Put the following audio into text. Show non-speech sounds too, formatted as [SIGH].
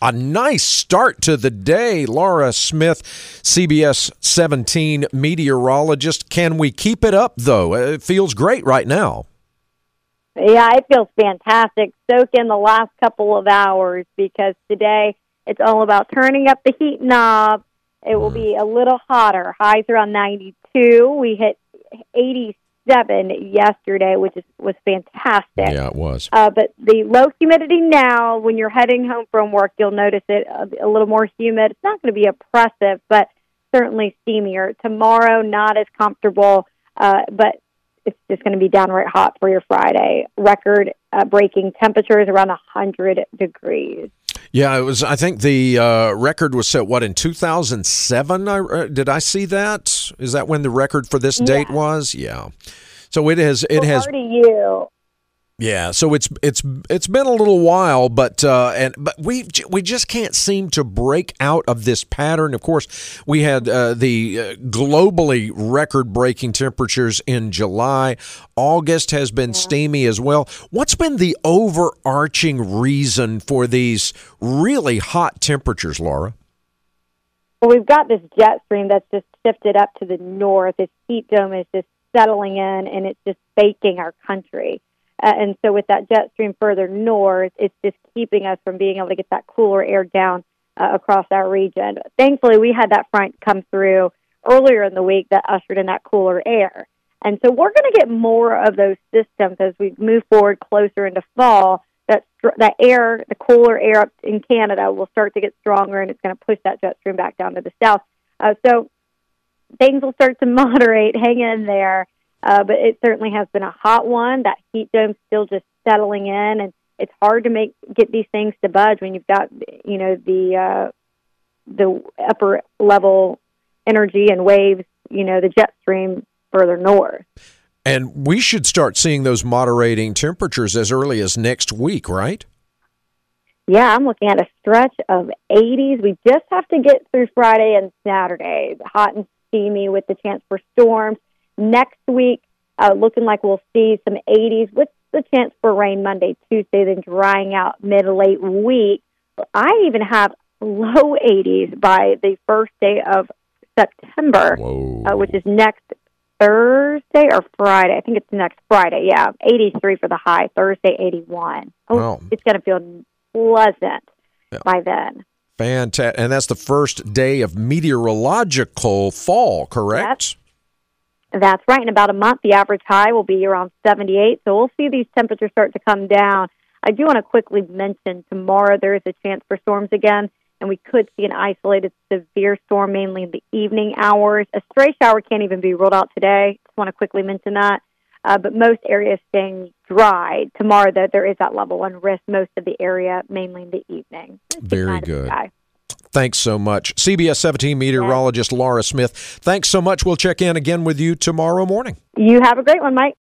A nice start to the day. Laura Smith, CBS 17 meteorologist. Can we keep it up, though? It feels great right now. Yeah, it feels fantastic. Soak in the last couple of hours because today it's all about turning up the heat knob. It will mm. be a little hotter. Highs around 92. We hit 86 seven yesterday, which is, was fantastic. Yeah, it was. Uh, but the low humidity now, when you're heading home from work, you'll notice it a, a little more humid. It's not going to be oppressive, but certainly steamier. Tomorrow, not as comfortable, uh, but it's just going to be downright hot for your Friday. Record uh, breaking temperatures around 100 degrees. Yeah, it was. I think the uh, record was set. What in two thousand seven? I uh, did I see that? Is that when the record for this date was? Yeah. So it has. It has. You. Yeah, so it's it's it's been a little while, but uh, and but we we just can't seem to break out of this pattern. Of course, we had uh, the uh, globally record-breaking temperatures in July. August has been yeah. steamy as well. What's been the overarching reason for these really hot temperatures, Laura? Well, we've got this jet stream that's just shifted up to the north. This heat dome is just settling in, and it's just baking our country. Uh, and so with that jet stream further north, it's just keeping us from being able to get that cooler air down uh, across our region. Thankfully, we had that front come through earlier in the week that ushered in that cooler air. And so we're going to get more of those systems as we move forward closer into fall. That that air, the cooler air up in Canada, will start to get stronger, and it's going to push that jet stream back down to the south. Uh, so things will start to [LAUGHS] moderate. Hang in there. Uh, but it certainly has been a hot one. That heat dome's still just settling in, and it's hard to make get these things to budge when you've got you know the uh, the upper level energy and waves. You know the jet stream further north. And we should start seeing those moderating temperatures as early as next week, right? Yeah, I'm looking at a stretch of 80s. We just have to get through Friday and Saturday, hot and steamy with the chance for storms. Next week, uh, looking like we'll see some 80s with the chance for rain Monday, Tuesday, then drying out mid late week. I even have low 80s by the first day of September, uh, which is next Thursday or Friday. I think it's next Friday. Yeah, 83 for the high. Thursday, 81. Oh, wow. it's going to feel pleasant yeah. by then. Fantastic. And that's the first day of meteorological fall, correct? That's right. In about a month, the average high will be around 78. So we'll see these temperatures start to come down. I do want to quickly mention tomorrow there is a chance for storms again, and we could see an isolated severe storm mainly in the evening hours. A stray shower can't even be ruled out today. Just want to quickly mention that. Uh, but most areas staying dry. Tomorrow, though, there is that level one risk, most of the area, mainly in the evening. Very good. Thanks so much. CBS 17 meteorologist Laura Smith, thanks so much. We'll check in again with you tomorrow morning. You have a great one, Mike.